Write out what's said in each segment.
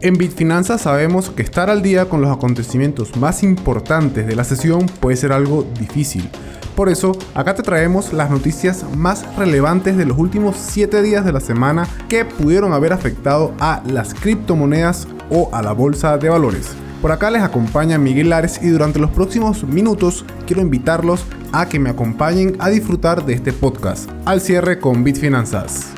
En Bitfinanzas sabemos que estar al día con los acontecimientos más importantes de la sesión puede ser algo difícil. Por eso, acá te traemos las noticias más relevantes de los últimos 7 días de la semana que pudieron haber afectado a las criptomonedas o a la bolsa de valores. Por acá les acompaña Miguel Lares y durante los próximos minutos quiero invitarlos a que me acompañen a disfrutar de este podcast. Al cierre con Bitfinanzas.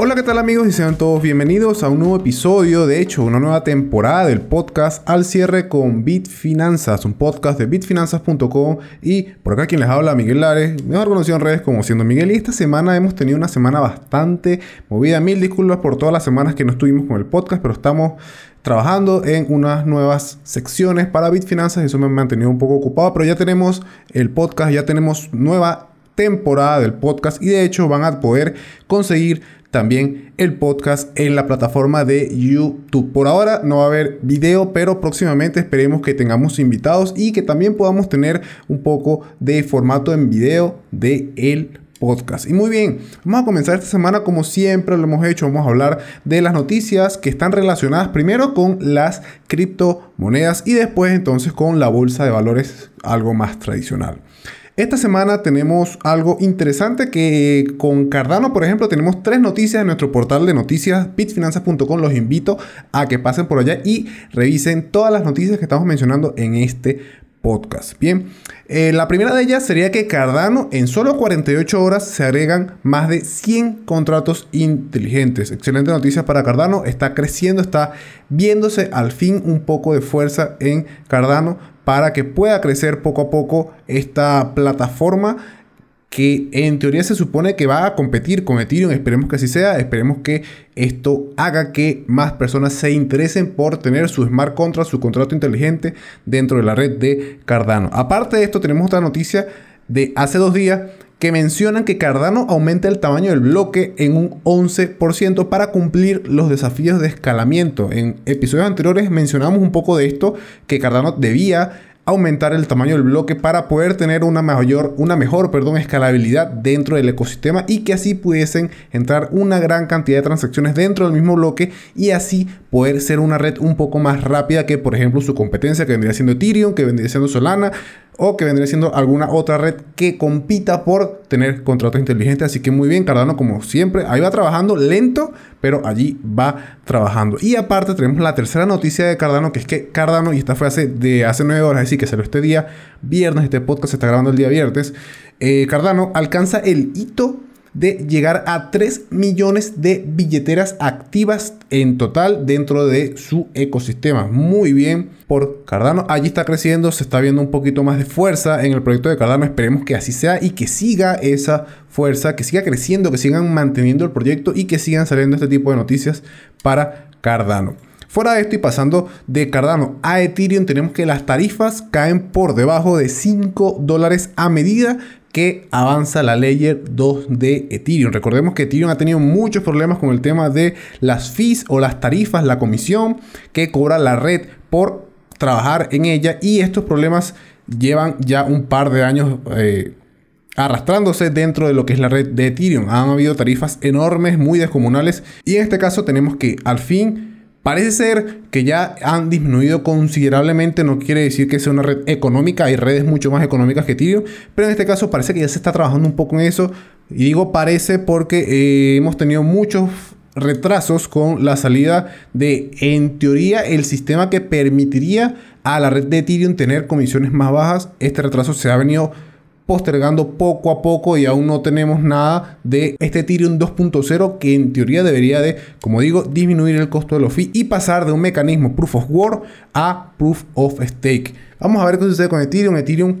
Hola, ¿qué tal amigos? Y sean todos bienvenidos a un nuevo episodio, de hecho, una nueva temporada del podcast Al cierre con Bitfinanzas, un podcast de bitfinanzas.com y por acá quien les habla, Miguel Lares, mejor conocido en redes como siendo Miguel. Y esta semana hemos tenido una semana bastante movida. Mil disculpas por todas las semanas que no estuvimos con el podcast, pero estamos trabajando en unas nuevas secciones para Bitfinanzas. Eso me ha mantenido un poco ocupado, pero ya tenemos el podcast, ya tenemos nueva temporada del podcast y de hecho van a poder conseguir también el podcast en la plataforma de YouTube. Por ahora no va a haber video, pero próximamente esperemos que tengamos invitados y que también podamos tener un poco de formato en video de el podcast. Y muy bien, vamos a comenzar esta semana como siempre lo hemos hecho. Vamos a hablar de las noticias que están relacionadas primero con las criptomonedas y después entonces con la bolsa de valores, algo más tradicional. Esta semana tenemos algo interesante que con Cardano, por ejemplo, tenemos tres noticias en nuestro portal de noticias bitfinanzas.com. Los invito a que pasen por allá y revisen todas las noticias que estamos mencionando en este podcast. Bien, eh, la primera de ellas sería que Cardano en solo 48 horas se agregan más de 100 contratos inteligentes. Excelente noticia para Cardano, está creciendo, está viéndose al fin un poco de fuerza en Cardano para que pueda crecer poco a poco esta plataforma que en teoría se supone que va a competir con Ethereum. Esperemos que así sea. Esperemos que esto haga que más personas se interesen por tener su smart contract, su contrato inteligente dentro de la red de Cardano. Aparte de esto, tenemos otra noticia de hace dos días que mencionan que Cardano aumenta el tamaño del bloque en un 11% para cumplir los desafíos de escalamiento. En episodios anteriores mencionamos un poco de esto, que Cardano debía aumentar el tamaño del bloque para poder tener una mayor, una mejor, perdón, escalabilidad dentro del ecosistema y que así pudiesen entrar una gran cantidad de transacciones dentro del mismo bloque y así poder ser una red un poco más rápida que por ejemplo su competencia que vendría siendo Ethereum, que vendría siendo Solana o que vendría siendo alguna otra red que compita por tener contratos inteligentes. Así que muy bien, Cardano como siempre, ahí va trabajando lento, pero allí va trabajando. Y aparte tenemos la tercera noticia de Cardano, que es que Cardano, y esta fue hace, de hace 9 horas, así que salió este día viernes, este podcast se está grabando el día viernes, eh, Cardano alcanza el hito de llegar a 3 millones de billeteras activas en total dentro de su ecosistema. Muy bien por Cardano. Allí está creciendo, se está viendo un poquito más de fuerza en el proyecto de Cardano. Esperemos que así sea y que siga esa fuerza, que siga creciendo, que sigan manteniendo el proyecto y que sigan saliendo este tipo de noticias para Cardano. Fuera de esto y pasando de Cardano a Ethereum, tenemos que las tarifas caen por debajo de 5 dólares a medida que avanza la Layer 2 de Ethereum. Recordemos que Ethereum ha tenido muchos problemas con el tema de las fees o las tarifas, la comisión que cobra la red por trabajar en ella y estos problemas llevan ya un par de años eh, arrastrándose dentro de lo que es la red de Ethereum. Han habido tarifas enormes, muy descomunales y en este caso tenemos que al fin Parece ser que ya han disminuido considerablemente, no quiere decir que sea una red económica, hay redes mucho más económicas que Ethereum, pero en este caso parece que ya se está trabajando un poco en eso. Y digo parece porque eh, hemos tenido muchos retrasos con la salida de, en teoría, el sistema que permitiría a la red de Ethereum tener comisiones más bajas. Este retraso se ha venido postergando poco a poco y aún no tenemos nada de este Ethereum 2.0 que en teoría debería de, como digo, disminuir el costo de los fees y pasar de un mecanismo Proof of Work a Proof of Stake. Vamos a ver qué sucede con Ethereum. Ethereum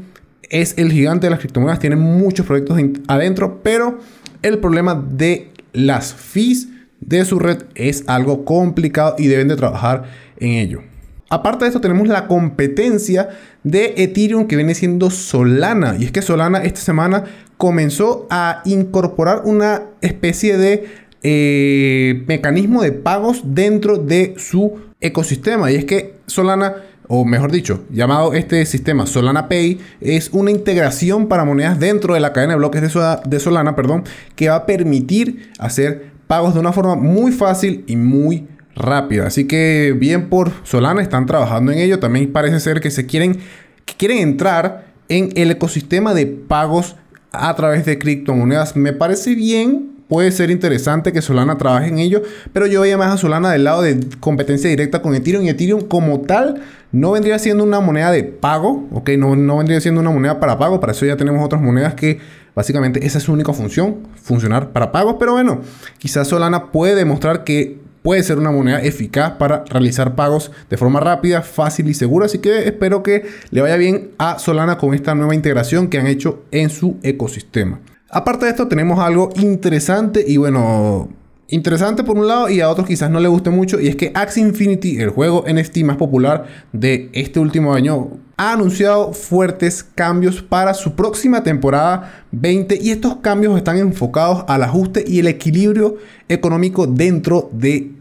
es el gigante de las criptomonedas, tiene muchos proyectos adentro, pero el problema de las fees de su red es algo complicado y deben de trabajar en ello. Aparte de esto tenemos la competencia de Ethereum que viene siendo Solana. Y es que Solana esta semana comenzó a incorporar una especie de eh, mecanismo de pagos dentro de su ecosistema. Y es que Solana o mejor dicho, llamado este sistema Solana Pay, es una integración para monedas dentro de la cadena de bloques de, Solana, perdón, que va a permitir hacer pagos de una forma muy fácil y muy rápida. Así que bien por Solana están trabajando en ello. También parece ser que se quieren, que quieren entrar en el ecosistema de pagos a través de criptomonedas. Me parece bien, puede ser interesante que Solana trabaje en ello, pero yo veía más a Solana del lado de competencia directa con Ethereum y Ethereum como tal no vendría siendo una moneda de pago, ok, no, no vendría siendo una moneda para pago, para eso ya tenemos otras monedas que básicamente esa es su única función, funcionar para pagos, pero bueno, quizás Solana puede demostrar que puede ser una moneda eficaz para realizar pagos de forma rápida, fácil y segura. Así que espero que le vaya bien a Solana con esta nueva integración que han hecho en su ecosistema. Aparte de esto tenemos algo interesante y bueno, interesante por un lado y a otros quizás no le guste mucho y es que Axie Infinity, el juego NFT más popular de este último año, ha anunciado fuertes cambios para su próxima temporada 20 y estos cambios están enfocados al ajuste y el equilibrio económico dentro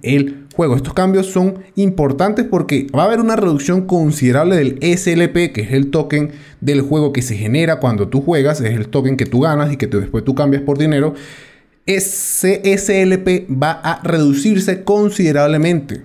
el juego. Estos cambios son importantes porque va a haber una reducción considerable del SLP, que es el token del juego que se genera cuando tú juegas, es el token que tú ganas y que después tú cambias por dinero. Ese SLP va a reducirse considerablemente.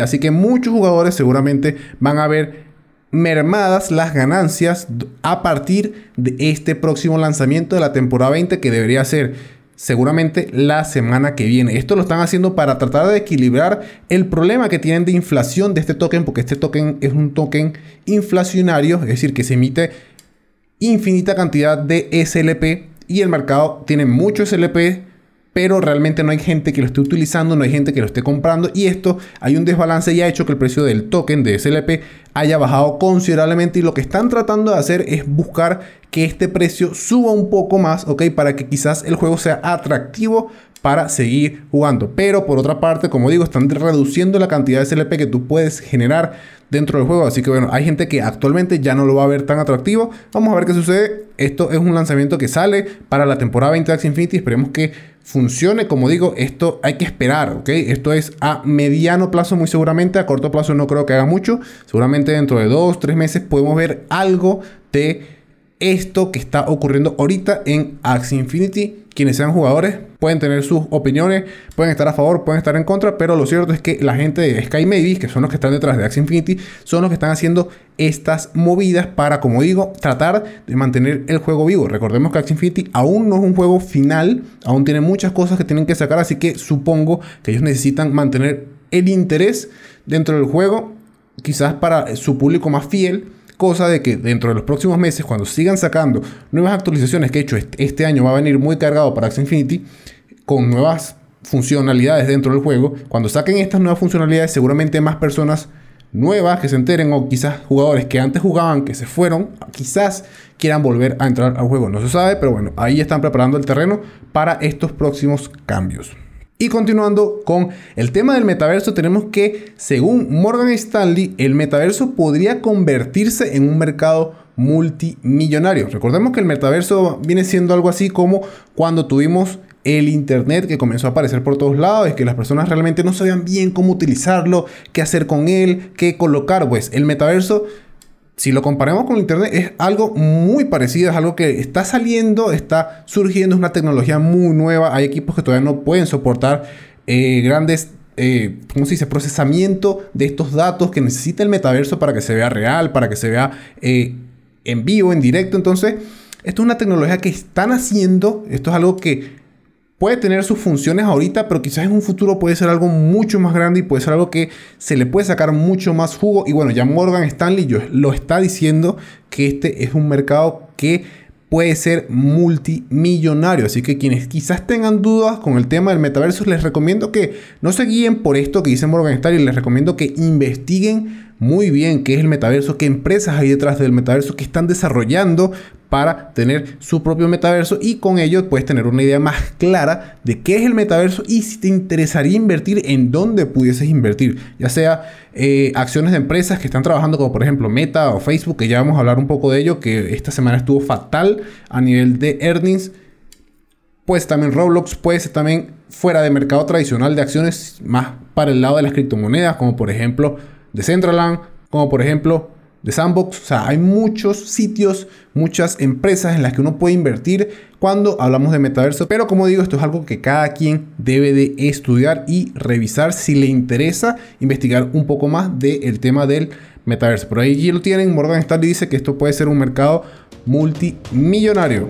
Así que muchos jugadores seguramente van a ver mermadas las ganancias a partir de este próximo lanzamiento de la temporada 20 que debería ser seguramente la semana que viene. Esto lo están haciendo para tratar de equilibrar el problema que tienen de inflación de este token, porque este token es un token inflacionario, es decir, que se emite infinita cantidad de SLP y el mercado tiene mucho SLP pero realmente no hay gente que lo esté utilizando, no hay gente que lo esté comprando y esto hay un desbalance y ha hecho que el precio del token de SLP haya bajado considerablemente y lo que están tratando de hacer es buscar que este precio suba un poco más, ¿ok? Para que quizás el juego sea atractivo para seguir jugando. Pero por otra parte, como digo, están reduciendo la cantidad de SLP que tú puedes generar dentro del juego. Así que bueno, hay gente que actualmente ya no lo va a ver tan atractivo. Vamos a ver qué sucede. Esto es un lanzamiento que sale para la temporada 20 de Axie Infinity. Esperemos que funcione. Como digo, esto hay que esperar, ¿ok? Esto es a mediano plazo muy seguramente. A corto plazo no creo que haga mucho. Seguramente dentro de dos, tres meses podemos ver algo de esto que está ocurriendo ahorita en Axie Infinity. Quienes sean jugadores pueden tener sus opiniones, pueden estar a favor, pueden estar en contra, pero lo cierto es que la gente de Sky Mavis, que son los que están detrás de Axie Infinity, son los que están haciendo estas movidas para, como digo, tratar de mantener el juego vivo. Recordemos que Axie Infinity aún no es un juego final, aún tiene muchas cosas que tienen que sacar, así que supongo que ellos necesitan mantener el interés dentro del juego, quizás para su público más fiel Cosa de que dentro de los próximos meses, cuando sigan sacando nuevas actualizaciones, que de hecho este año va a venir muy cargado para Axie Infinity, con nuevas funcionalidades dentro del juego, cuando saquen estas nuevas funcionalidades, seguramente más personas nuevas que se enteren o quizás jugadores que antes jugaban, que se fueron, quizás quieran volver a entrar al juego. No se sabe, pero bueno, ahí están preparando el terreno para estos próximos cambios. Y continuando con el tema del metaverso, tenemos que, según Morgan Stanley, el metaverso podría convertirse en un mercado multimillonario. Recordemos que el metaverso viene siendo algo así como cuando tuvimos el Internet que comenzó a aparecer por todos lados, es que las personas realmente no sabían bien cómo utilizarlo, qué hacer con él, qué colocar. Pues el metaverso si lo comparamos con Internet, es algo muy parecido, es algo que está saliendo, está surgiendo, es una tecnología muy nueva. Hay equipos que todavía no pueden soportar eh, grandes, eh, ¿cómo se dice?, procesamiento de estos datos que necesita el metaverso para que se vea real, para que se vea eh, en vivo, en directo. Entonces, esto es una tecnología que están haciendo, esto es algo que puede tener sus funciones ahorita, pero quizás en un futuro puede ser algo mucho más grande y puede ser algo que se le puede sacar mucho más jugo. Y bueno, ya Morgan Stanley lo está diciendo que este es un mercado que puede ser multimillonario. Así que quienes quizás tengan dudas con el tema del metaverso, les recomiendo que no se guíen por esto que dice Morgan Stanley, les recomiendo que investiguen muy bien qué es el metaverso, qué empresas hay detrás del metaverso que están desarrollando para tener su propio metaverso y con ello puedes tener una idea más clara de qué es el metaverso y si te interesaría invertir en dónde pudieses invertir, ya sea eh, acciones de empresas que están trabajando como por ejemplo Meta o Facebook, que ya vamos a hablar un poco de ello, que esta semana estuvo fatal a nivel de earnings, pues también Roblox, pues también fuera de mercado tradicional de acciones más para el lado de las criptomonedas, como por ejemplo Decentraland, como por ejemplo de Sandbox. O sea, hay muchos sitios, muchas empresas en las que uno puede invertir cuando hablamos de metaverso. Pero como digo, esto es algo que cada quien debe de estudiar y revisar si le interesa investigar un poco más del tema del metaverso. Por ahí lo tienen, Morgan Stanley dice que esto puede ser un mercado multimillonario.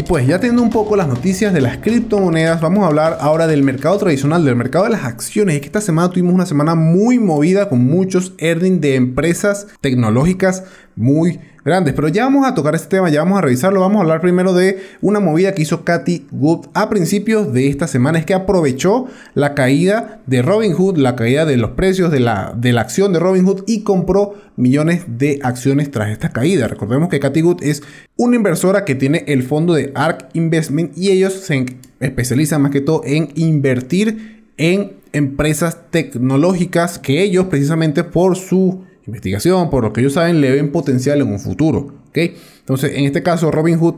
Y pues ya teniendo un poco las noticias de las criptomonedas, vamos a hablar ahora del mercado tradicional, del mercado de las acciones. Es que esta semana tuvimos una semana muy movida con muchos earnings de empresas tecnológicas muy grandes. Pero ya vamos a tocar este tema, ya vamos a revisarlo. Vamos a hablar primero de una movida que hizo Katy Wood a principios de esta semana. Es que aprovechó la caída de Robinhood, la caída de los precios de la, de la acción de Robinhood y compró millones de acciones tras esta caída. Recordemos que Katy Wood es una inversora que tiene el fondo de ARK Investment y ellos se especializan más que todo en invertir en empresas tecnológicas que ellos precisamente por su investigación, por lo que ellos saben, le ven potencial en un futuro. Entonces, en este caso, Robinhood,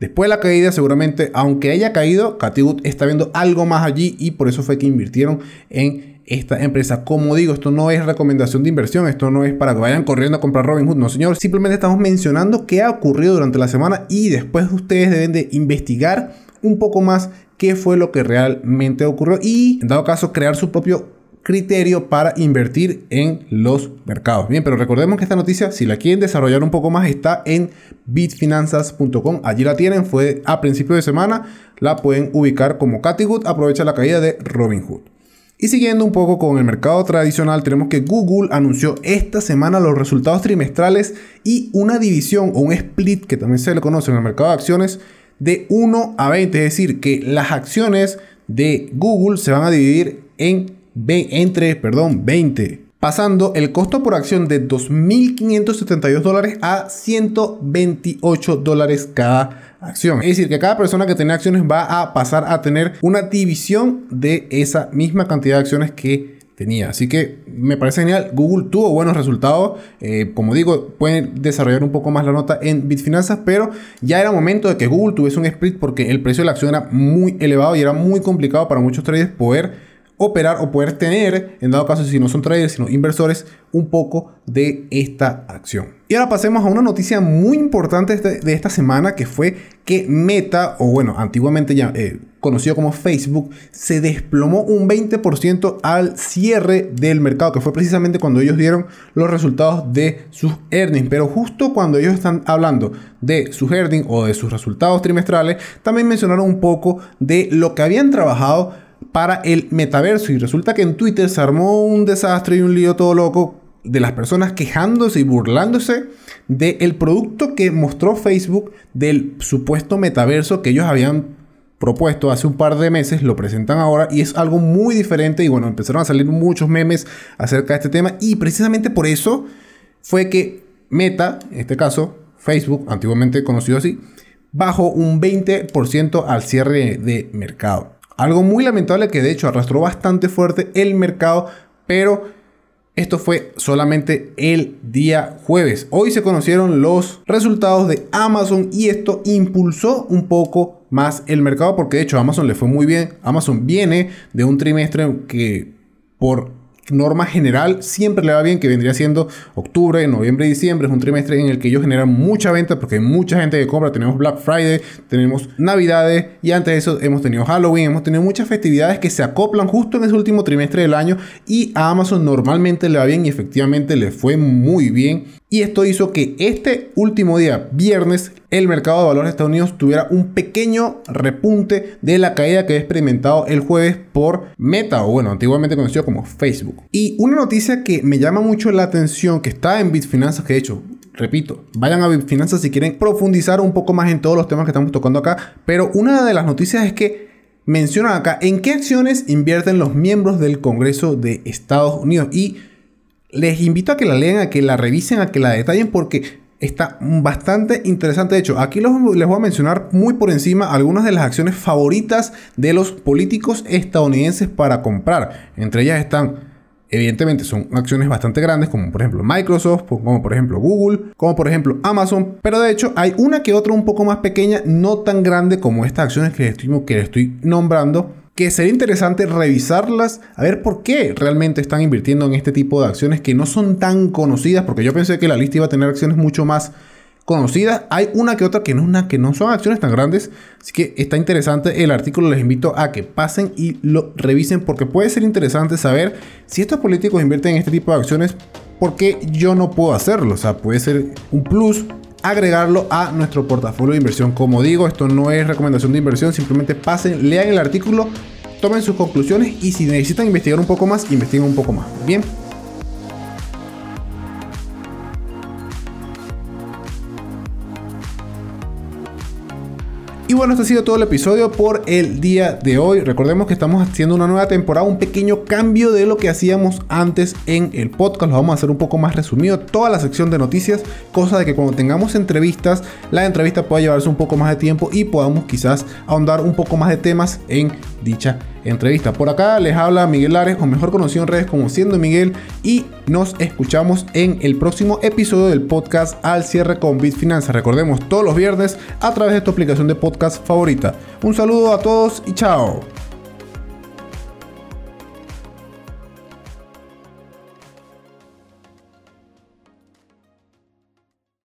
después de la caída, seguramente, aunque haya caído, Wood está viendo algo más allí y por eso fue que invirtieron en esta empresa. Como digo, esto no es recomendación de inversión, esto no es para que vayan corriendo a comprar Robinhood, no señor, simplemente estamos mencionando qué ha ocurrido durante la semana y después ustedes deben de investigar un poco más qué fue lo que realmente ocurrió y en dado caso crear su propio criterio para invertir en los mercados. Bien, pero recordemos que esta noticia, si la quieren desarrollar un poco más, está en bitfinanzas.com. Allí la tienen, fue a principio de semana, la pueden ubicar como Good. aprovecha la caída de Robinhood. Y siguiendo un poco con el mercado tradicional, tenemos que Google anunció esta semana los resultados trimestrales y una división o un split que también se le conoce en el mercado de acciones de 1 a 20, es decir, que las acciones de Google se van a dividir en entre perdón, 20, pasando el costo por acción de 2.572 dólares a 128 dólares cada acción. Es decir, que cada persona que tiene acciones va a pasar a tener una división de esa misma cantidad de acciones que tenía. Así que me parece genial. Google tuvo buenos resultados. Eh, como digo, pueden desarrollar un poco más la nota en Bitfinanzas, pero ya era momento de que Google tuviese un split porque el precio de la acción era muy elevado y era muy complicado para muchos traders poder operar o poder tener, en dado caso si no son traders, sino inversores, un poco de esta acción. Y ahora pasemos a una noticia muy importante de esta semana que fue que Meta, o bueno, antiguamente ya eh, conocido como Facebook, se desplomó un 20% al cierre del mercado, que fue precisamente cuando ellos dieron los resultados de sus earnings. Pero justo cuando ellos están hablando de sus earnings o de sus resultados trimestrales, también mencionaron un poco de lo que habían trabajado para el metaverso. Y resulta que en Twitter se armó un desastre y un lío todo loco de las personas quejándose y burlándose del producto que mostró Facebook del supuesto metaverso que ellos habían propuesto hace un par de meses, lo presentan ahora y es algo muy diferente y bueno, empezaron a salir muchos memes acerca de este tema y precisamente por eso fue que Meta, en este caso Facebook, antiguamente conocido así, bajó un 20% al cierre de mercado. Algo muy lamentable que de hecho arrastró bastante fuerte el mercado, pero esto fue solamente el día jueves. Hoy se conocieron los resultados de Amazon y esto impulsó un poco más el mercado porque de hecho Amazon le fue muy bien. Amazon viene de un trimestre que por norma general siempre le va bien, que vendría siendo octubre, noviembre y diciembre. Es un trimestre en el que ellos generan mucha venta porque hay mucha gente que compra. Tenemos Black Friday, tenemos Navidades y antes de eso hemos tenido Halloween, hemos tenido muchas festividades que se acoplan justo en ese último trimestre del año y a Amazon normalmente le va bien y efectivamente le fue muy bien. Y esto hizo que este último día, viernes, el mercado de valores de Estados Unidos tuviera un pequeño repunte de la caída que he experimentado el jueves por Meta, o bueno, antiguamente conocido como Facebook. Y una noticia que me llama mucho la atención, que está en Bitfinanzas, que de hecho repito, vayan a Bitfinanzas si quieren profundizar un poco más en todos los temas que estamos tocando acá. Pero una de las noticias es que mencionan acá en qué acciones invierten los miembros del Congreso de Estados Unidos. Y les invito a que la lean, a que la revisen, a que la detallen porque está bastante interesante. De hecho, aquí les voy a mencionar muy por encima algunas de las acciones favoritas de los políticos estadounidenses para comprar. Entre ellas están evidentemente son acciones bastante grandes, como por ejemplo Microsoft, como por ejemplo Google, como por ejemplo Amazon, pero de hecho hay una que otra un poco más pequeña, no tan grande como estas acciones que estoy, que estoy nombrando, que sería interesante revisarlas, a ver por qué realmente están invirtiendo en este tipo de acciones que no son tan conocidas, porque yo pensé que la lista iba a tener acciones mucho más conocidas. Hay una que otra que no, una, que no son acciones tan grandes, así que está interesante el artículo. Les invito a que pasen y lo revisen porque puede ser interesante saber si estos políticos invierten en este tipo de acciones, ¿por qué yo no puedo hacerlo? O sea, puede ser un plus agregarlo a nuestro portafolio de inversión. Como digo, esto no es recomendación de inversión, simplemente pasen, lean el artículo, tomen sus conclusiones y si necesitan investigar un poco más, investiguen un poco más. Bien. Bueno, este ha sido todo el episodio por el día de hoy. Recordemos que estamos haciendo una nueva temporada, un pequeño cambio de lo que hacíamos antes en el podcast. Lo vamos a hacer un poco más resumido, toda la sección de noticias, cosa de que cuando tengamos entrevistas, la entrevista pueda llevarse un poco más de tiempo y podamos quizás ahondar un poco más de temas en dicha entrevista. Por acá les habla Miguel Lares, o mejor conocido en redes como Siendo Miguel, y nos escuchamos en el próximo episodio del podcast Al cierre con Bitfinanzas. Recordemos todos los viernes a través de tu aplicación de podcast favorita. Un saludo a todos y chao.